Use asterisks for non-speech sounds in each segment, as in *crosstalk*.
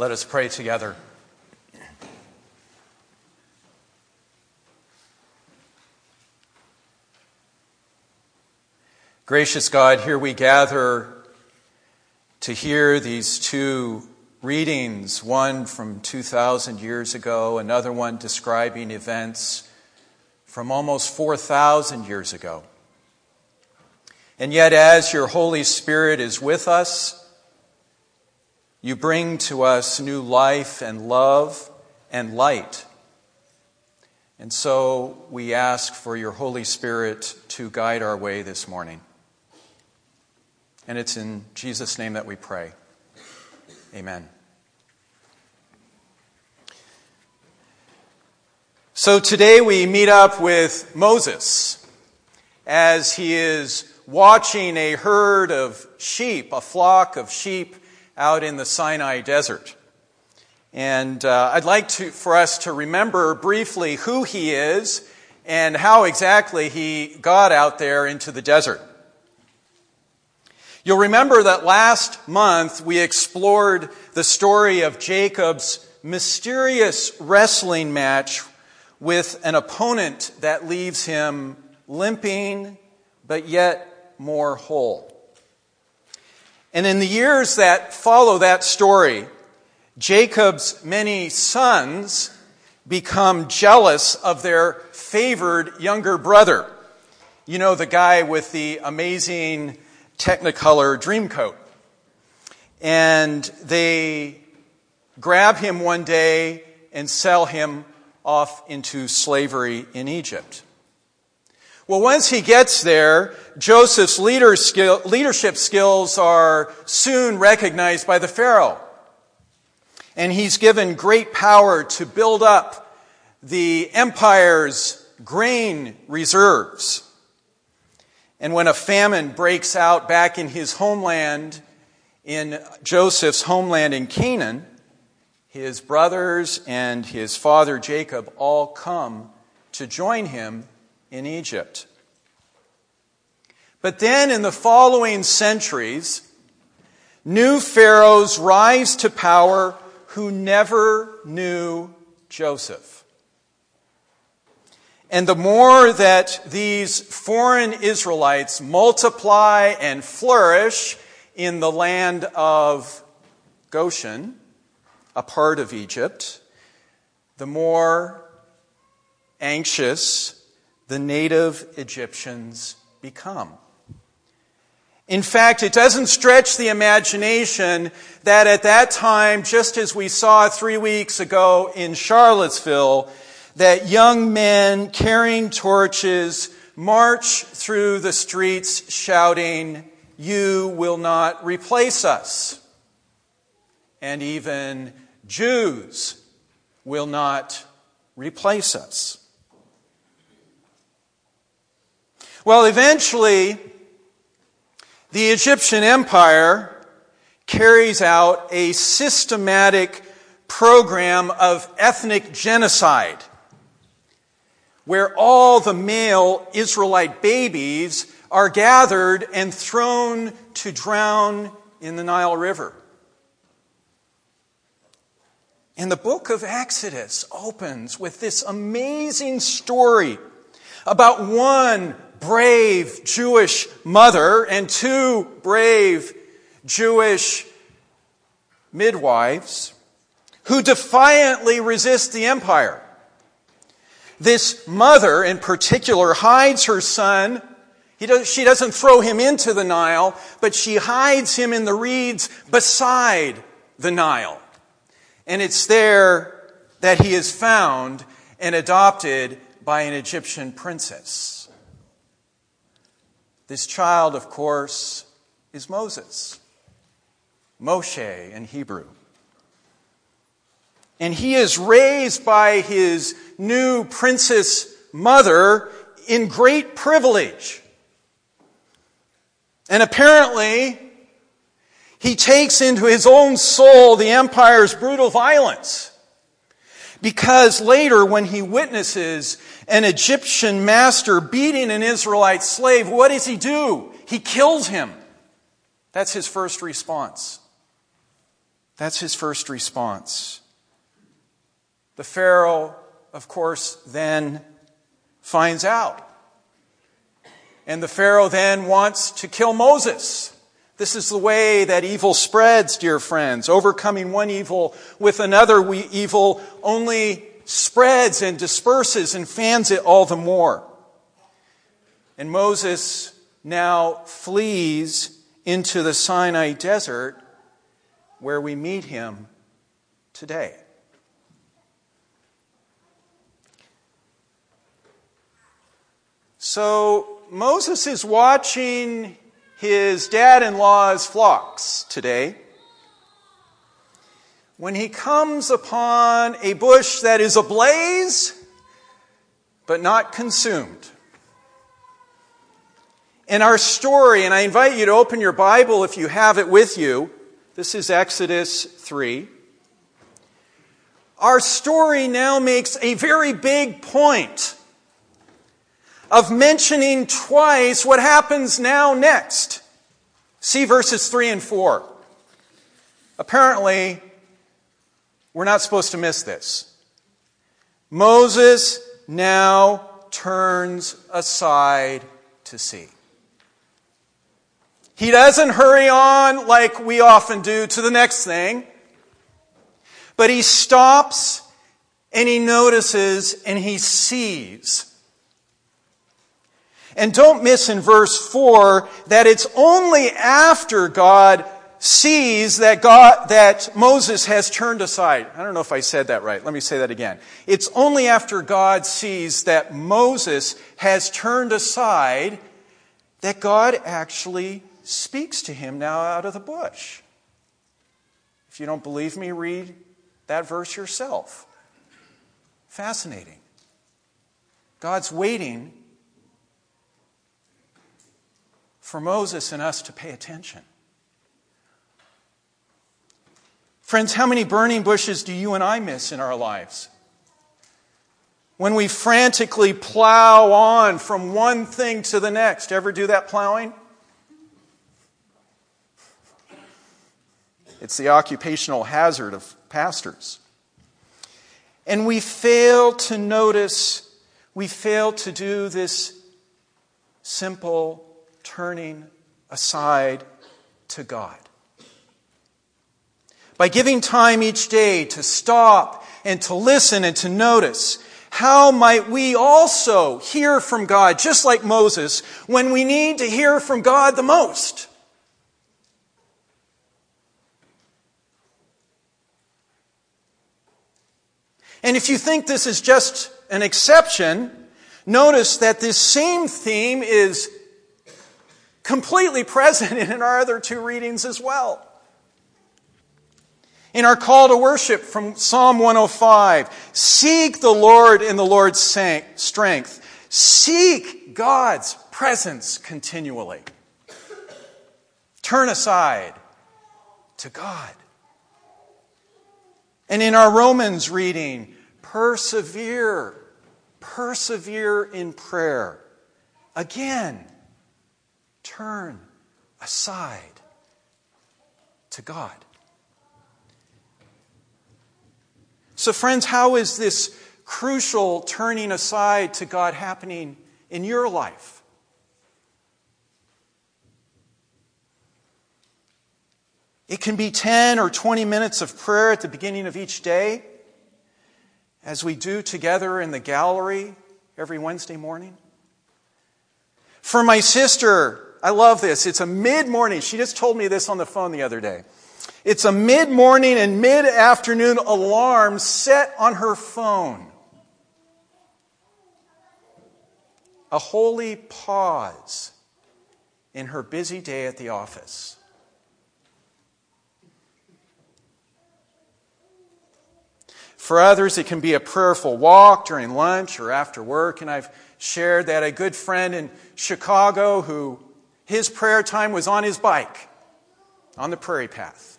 Let us pray together. Gracious God, here we gather to hear these two readings, one from 2,000 years ago, another one describing events from almost 4,000 years ago. And yet, as your Holy Spirit is with us, you bring to us new life and love and light. And so we ask for your Holy Spirit to guide our way this morning. And it's in Jesus' name that we pray. Amen. So today we meet up with Moses as he is watching a herd of sheep, a flock of sheep out in the Sinai desert. And uh, I'd like to, for us to remember briefly who he is and how exactly he got out there into the desert. You'll remember that last month we explored the story of Jacob's mysterious wrestling match with an opponent that leaves him limping, but yet more whole. And in the years that follow that story, Jacob's many sons become jealous of their favored younger brother. You know, the guy with the amazing Technicolor Dreamcoat. And they grab him one day and sell him off into slavery in Egypt. Well, once he gets there, Joseph's leader skill, leadership skills are soon recognized by the Pharaoh. And he's given great power to build up the empire's grain reserves. And when a famine breaks out back in his homeland, in Joseph's homeland in Canaan, his brothers and his father Jacob all come to join him in Egypt. But then in the following centuries, new pharaohs rise to power who never knew Joseph. And the more that these foreign Israelites multiply and flourish in the land of Goshen, a part of Egypt, the more anxious the native Egyptians become. In fact, it doesn't stretch the imagination that at that time, just as we saw three weeks ago in Charlottesville, that young men carrying torches march through the streets shouting, You will not replace us. And even Jews will not replace us. Well, eventually, the Egyptian empire carries out a systematic program of ethnic genocide where all the male Israelite babies are gathered and thrown to drown in the Nile River. And the book of Exodus opens with this amazing story about one brave Jewish mother and two brave Jewish midwives who defiantly resist the empire. This mother in particular hides her son. Does, she doesn't throw him into the Nile, but she hides him in the reeds beside the Nile. And it's there that he is found and adopted by an Egyptian princess. This child, of course, is Moses, Moshe in Hebrew. And he is raised by his new princess mother in great privilege. And apparently, he takes into his own soul the empire's brutal violence. Because later, when he witnesses an Egyptian master beating an Israelite slave, what does he do? He kills him. That's his first response. That's his first response. The Pharaoh, of course, then finds out. And the Pharaoh then wants to kill Moses. This is the way that evil spreads, dear friends. Overcoming one evil with another we evil only spreads and disperses and fans it all the more. And Moses now flees into the Sinai desert where we meet him today. So Moses is watching his dad in law's flocks today when he comes upon a bush that is ablaze but not consumed. In our story, and I invite you to open your Bible if you have it with you, this is Exodus 3. Our story now makes a very big point of mentioning twice what happens now next. See verses 3 and 4. Apparently, we're not supposed to miss this. Moses now turns aside to see. He doesn't hurry on like we often do to the next thing, but he stops and he notices and he sees and don't miss in verse 4 that it's only after God sees that God, that Moses has turned aside. I don't know if I said that right. Let me say that again. It's only after God sees that Moses has turned aside that God actually speaks to him now out of the bush. If you don't believe me, read that verse yourself. Fascinating. God's waiting for Moses and us to pay attention. Friends, how many burning bushes do you and I miss in our lives? When we frantically plow on from one thing to the next. Ever do that plowing? It's the occupational hazard of pastors. And we fail to notice, we fail to do this simple turning aside to God. By giving time each day to stop and to listen and to notice, how might we also hear from God, just like Moses, when we need to hear from God the most? And if you think this is just an exception, notice that this same theme is completely *laughs* present in our other two readings as well. In our call to worship from Psalm 105, seek the Lord in the Lord's strength. Seek God's presence continually. Turn aside to God. And in our Romans reading, persevere, persevere in prayer. Again, turn aside to God. So, friends, how is this crucial turning aside to God happening in your life? It can be 10 or 20 minutes of prayer at the beginning of each day, as we do together in the gallery every Wednesday morning. For my sister, I love this. It's a mid morning. She just told me this on the phone the other day. It's a mid morning and mid afternoon alarm set on her phone. A holy pause in her busy day at the office. For others, it can be a prayerful walk during lunch or after work. And I've shared that a good friend in Chicago who his prayer time was on his bike, on the prairie path.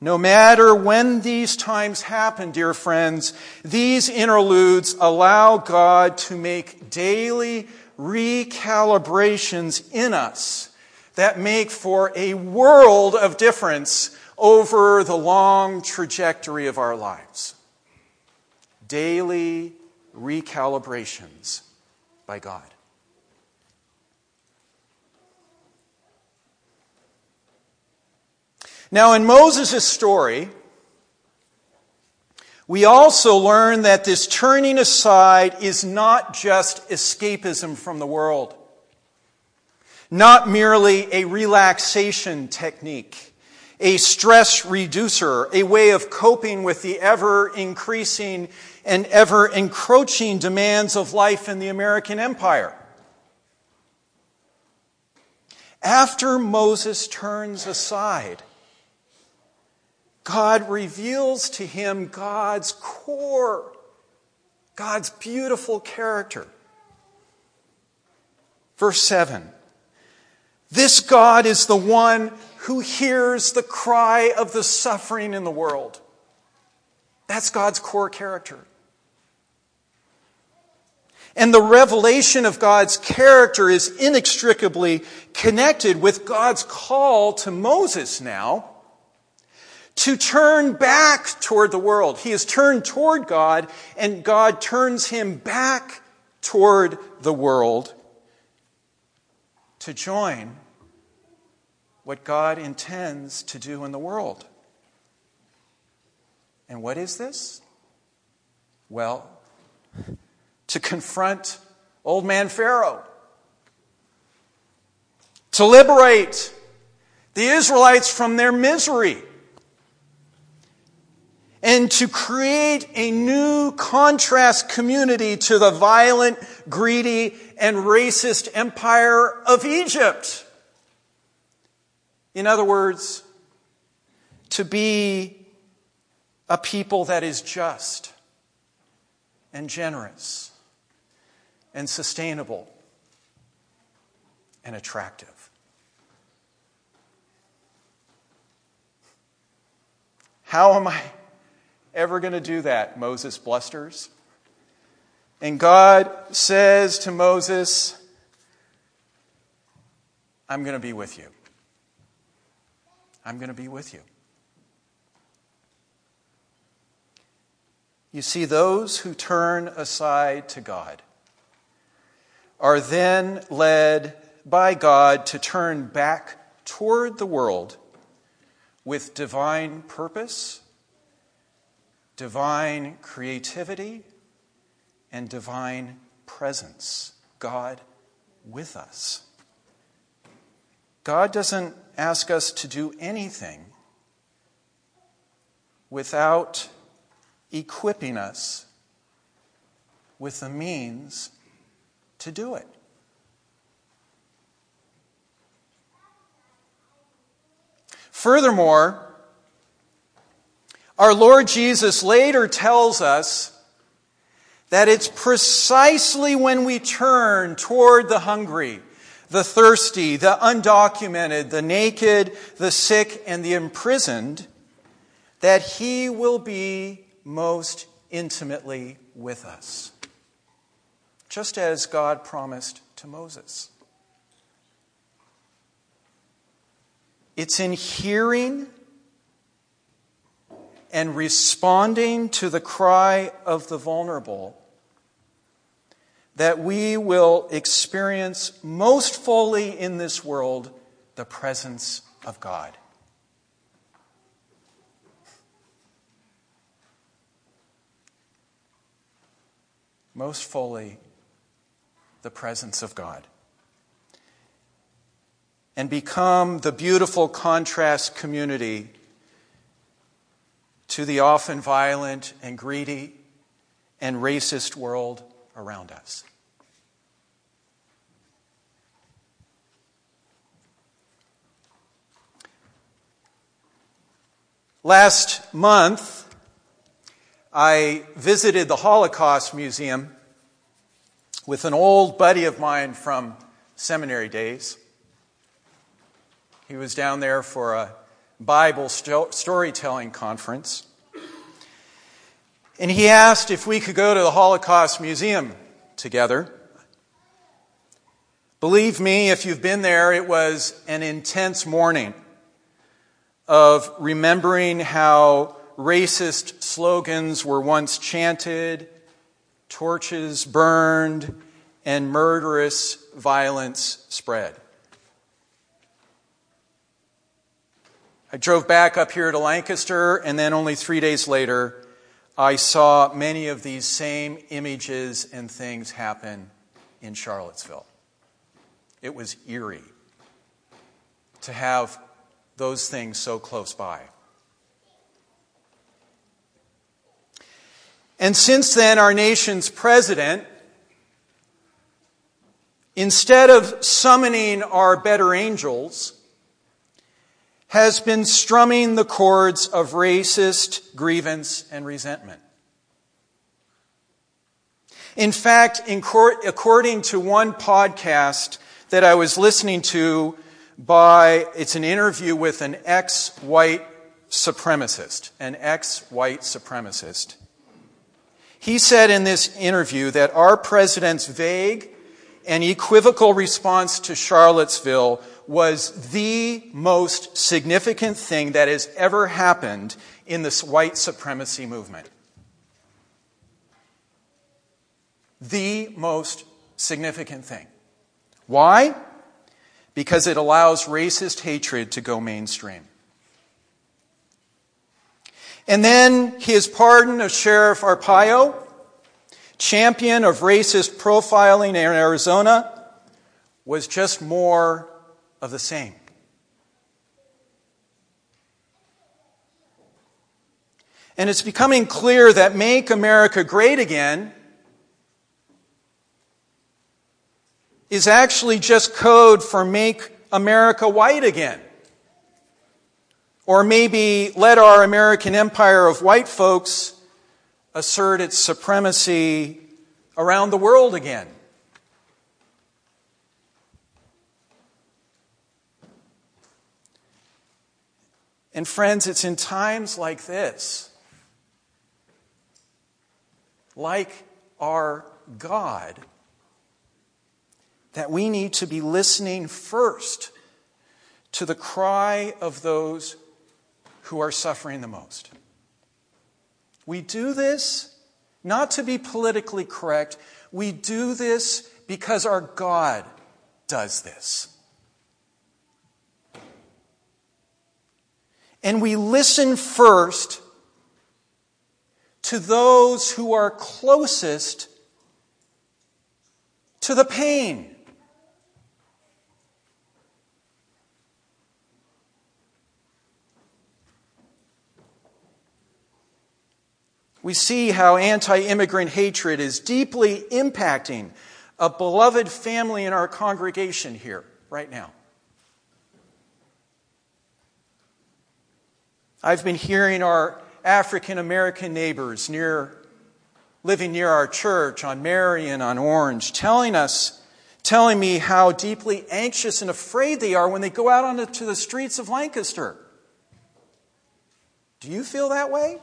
No matter when these times happen, dear friends, these interludes allow God to make daily recalibrations in us that make for a world of difference over the long trajectory of our lives. Daily recalibrations by God. Now, in Moses' story, we also learn that this turning aside is not just escapism from the world, not merely a relaxation technique, a stress reducer, a way of coping with the ever increasing and ever encroaching demands of life in the American empire. After Moses turns aside, God reveals to him God's core, God's beautiful character. Verse 7 This God is the one who hears the cry of the suffering in the world. That's God's core character. And the revelation of God's character is inextricably connected with God's call to Moses now to turn back toward the world. He has turned toward God, and God turns him back toward the world to join what God intends to do in the world. And what is this? Well, to confront old man Pharaoh, to liberate the Israelites from their misery and to create a new contrast community to the violent, greedy, and racist empire of Egypt. In other words, to be a people that is just and generous and sustainable and attractive. How am I ever going to do that? Moses blusters. And God says to Moses, I'm going to be with you. I'm going to be with you. You see, those who turn aside to God are then led by God to turn back toward the world with divine purpose divine creativity and divine presence. God with us. God doesn't ask us to do anything without equipping us with the means to do it. Furthermore, our Lord Jesus later tells us that it's precisely when we turn toward the hungry, the thirsty, the undocumented, the naked, the sick, and the imprisoned that He will be most intimately with us. Just as God promised to Moses. It's in hearing and responding to the cry of the vulnerable, that we will experience most fully in this world the presence of God. Most fully, the presence of God. And become the beautiful contrast community to the often violent and greedy and racist world around us. Last month, I visited the Holocaust Museum with an old buddy of mine from seminary days. He was down there for a Bible sto- storytelling conference. And he asked if we could go to the Holocaust Museum together. Believe me, if you've been there, it was an intense morning of remembering how racist slogans were once chanted, torches burned, and murderous violence spread. I drove back up here to Lancaster, and then only three days later, I saw many of these same images and things happen in Charlottesville. It was eerie to have those things so close by. And since then, our nation's president, instead of summoning our better angels, has been strumming the chords of racist grievance and resentment. In fact, according to one podcast that I was listening to by, it's an interview with an ex-white supremacist, an ex-white supremacist. He said in this interview that our president's vague and equivocal response to Charlottesville was the most significant thing that has ever happened in this white supremacy movement. The most significant thing. Why? Because it allows racist hatred to go mainstream. And then his pardon of Sheriff Arpaio, champion of racist profiling in Arizona, was just more of the same. And it's becoming clear that Make America Great Again is actually just code for Make America White Again. Or maybe let our American empire of white folks assert its supremacy around the world again. And friends, it's in times like this, like our God, that we need to be listening first to the cry of those who are suffering the most. We do this not to be politically correct, we do this because our God does this. And we listen first to those who are closest to the pain. We see how anti immigrant hatred is deeply impacting a beloved family in our congregation here right now. I've been hearing our African American neighbors near, living near our church on Marion, on Orange, telling us, telling me how deeply anxious and afraid they are when they go out onto the streets of Lancaster. Do you feel that way?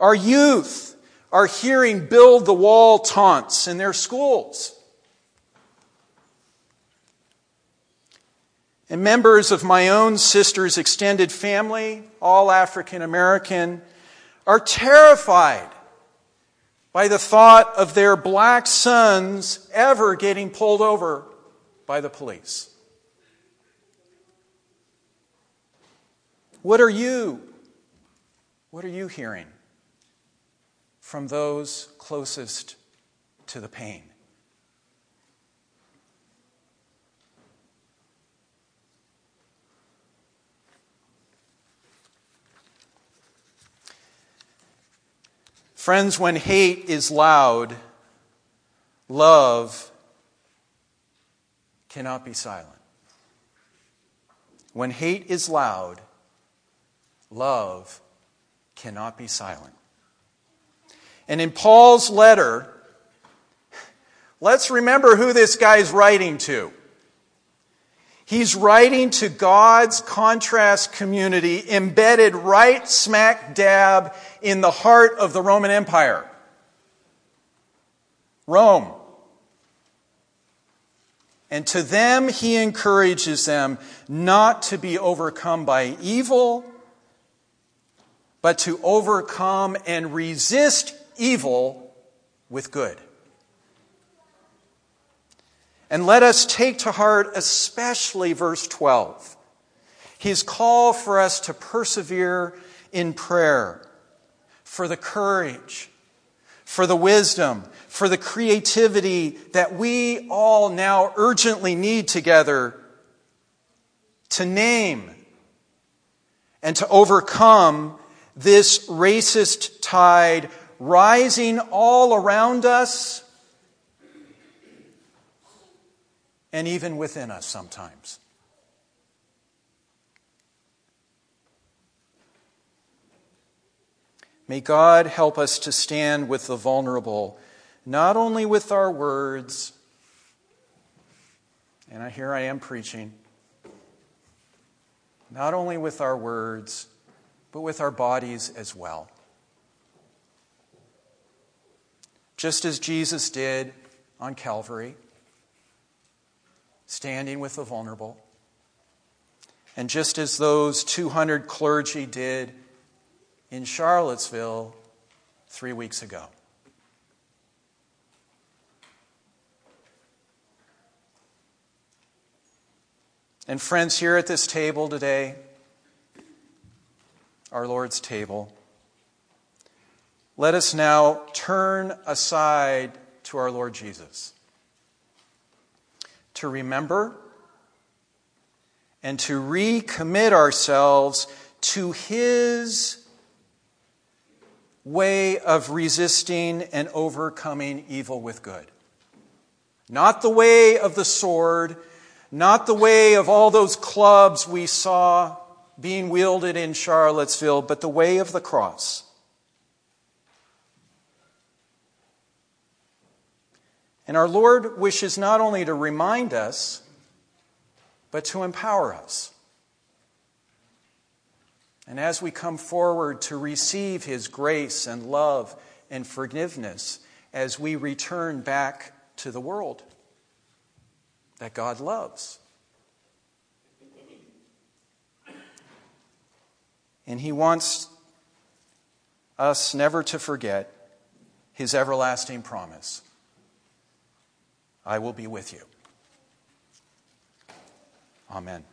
Our youth are hearing build the wall taunts in their schools. And members of my own sister's extended family, all African American, are terrified by the thought of their black sons ever getting pulled over by the police. What are you? What are you hearing from those closest to the pain? Friends, when hate is loud, love cannot be silent. When hate is loud, love cannot be silent. And in Paul's letter, let's remember who this guy's writing to. He's writing to God's contrast community embedded right smack dab in the heart of the Roman Empire. Rome, And to them, he encourages them not to be overcome by evil, but to overcome and resist evil with good. And let us take to heart especially verse 12. His call for us to persevere in prayer, for the courage, for the wisdom, for the creativity that we all now urgently need together to name and to overcome this racist tide rising all around us and even within us sometimes. May God help us to stand with the vulnerable not only with our words, and here I am preaching, not only with our words, but with our bodies as well. Just as Jesus did on Calvary, standing with the vulnerable, and just as those 200 clergy did in Charlottesville three weeks ago. And, friends, here at this table today, our Lord's table, let us now turn aside to our Lord Jesus to remember and to recommit ourselves to His way of resisting and overcoming evil with good. Not the way of the sword not the way of all those clubs we saw being wielded in Charlottesville, but the way of the cross. And our Lord wishes not only to remind us, but to empower us. And as we come forward to receive His grace and love and forgiveness as we return back to the world that God loves. And He wants us never to forget His everlasting promise I will be with you. Amen.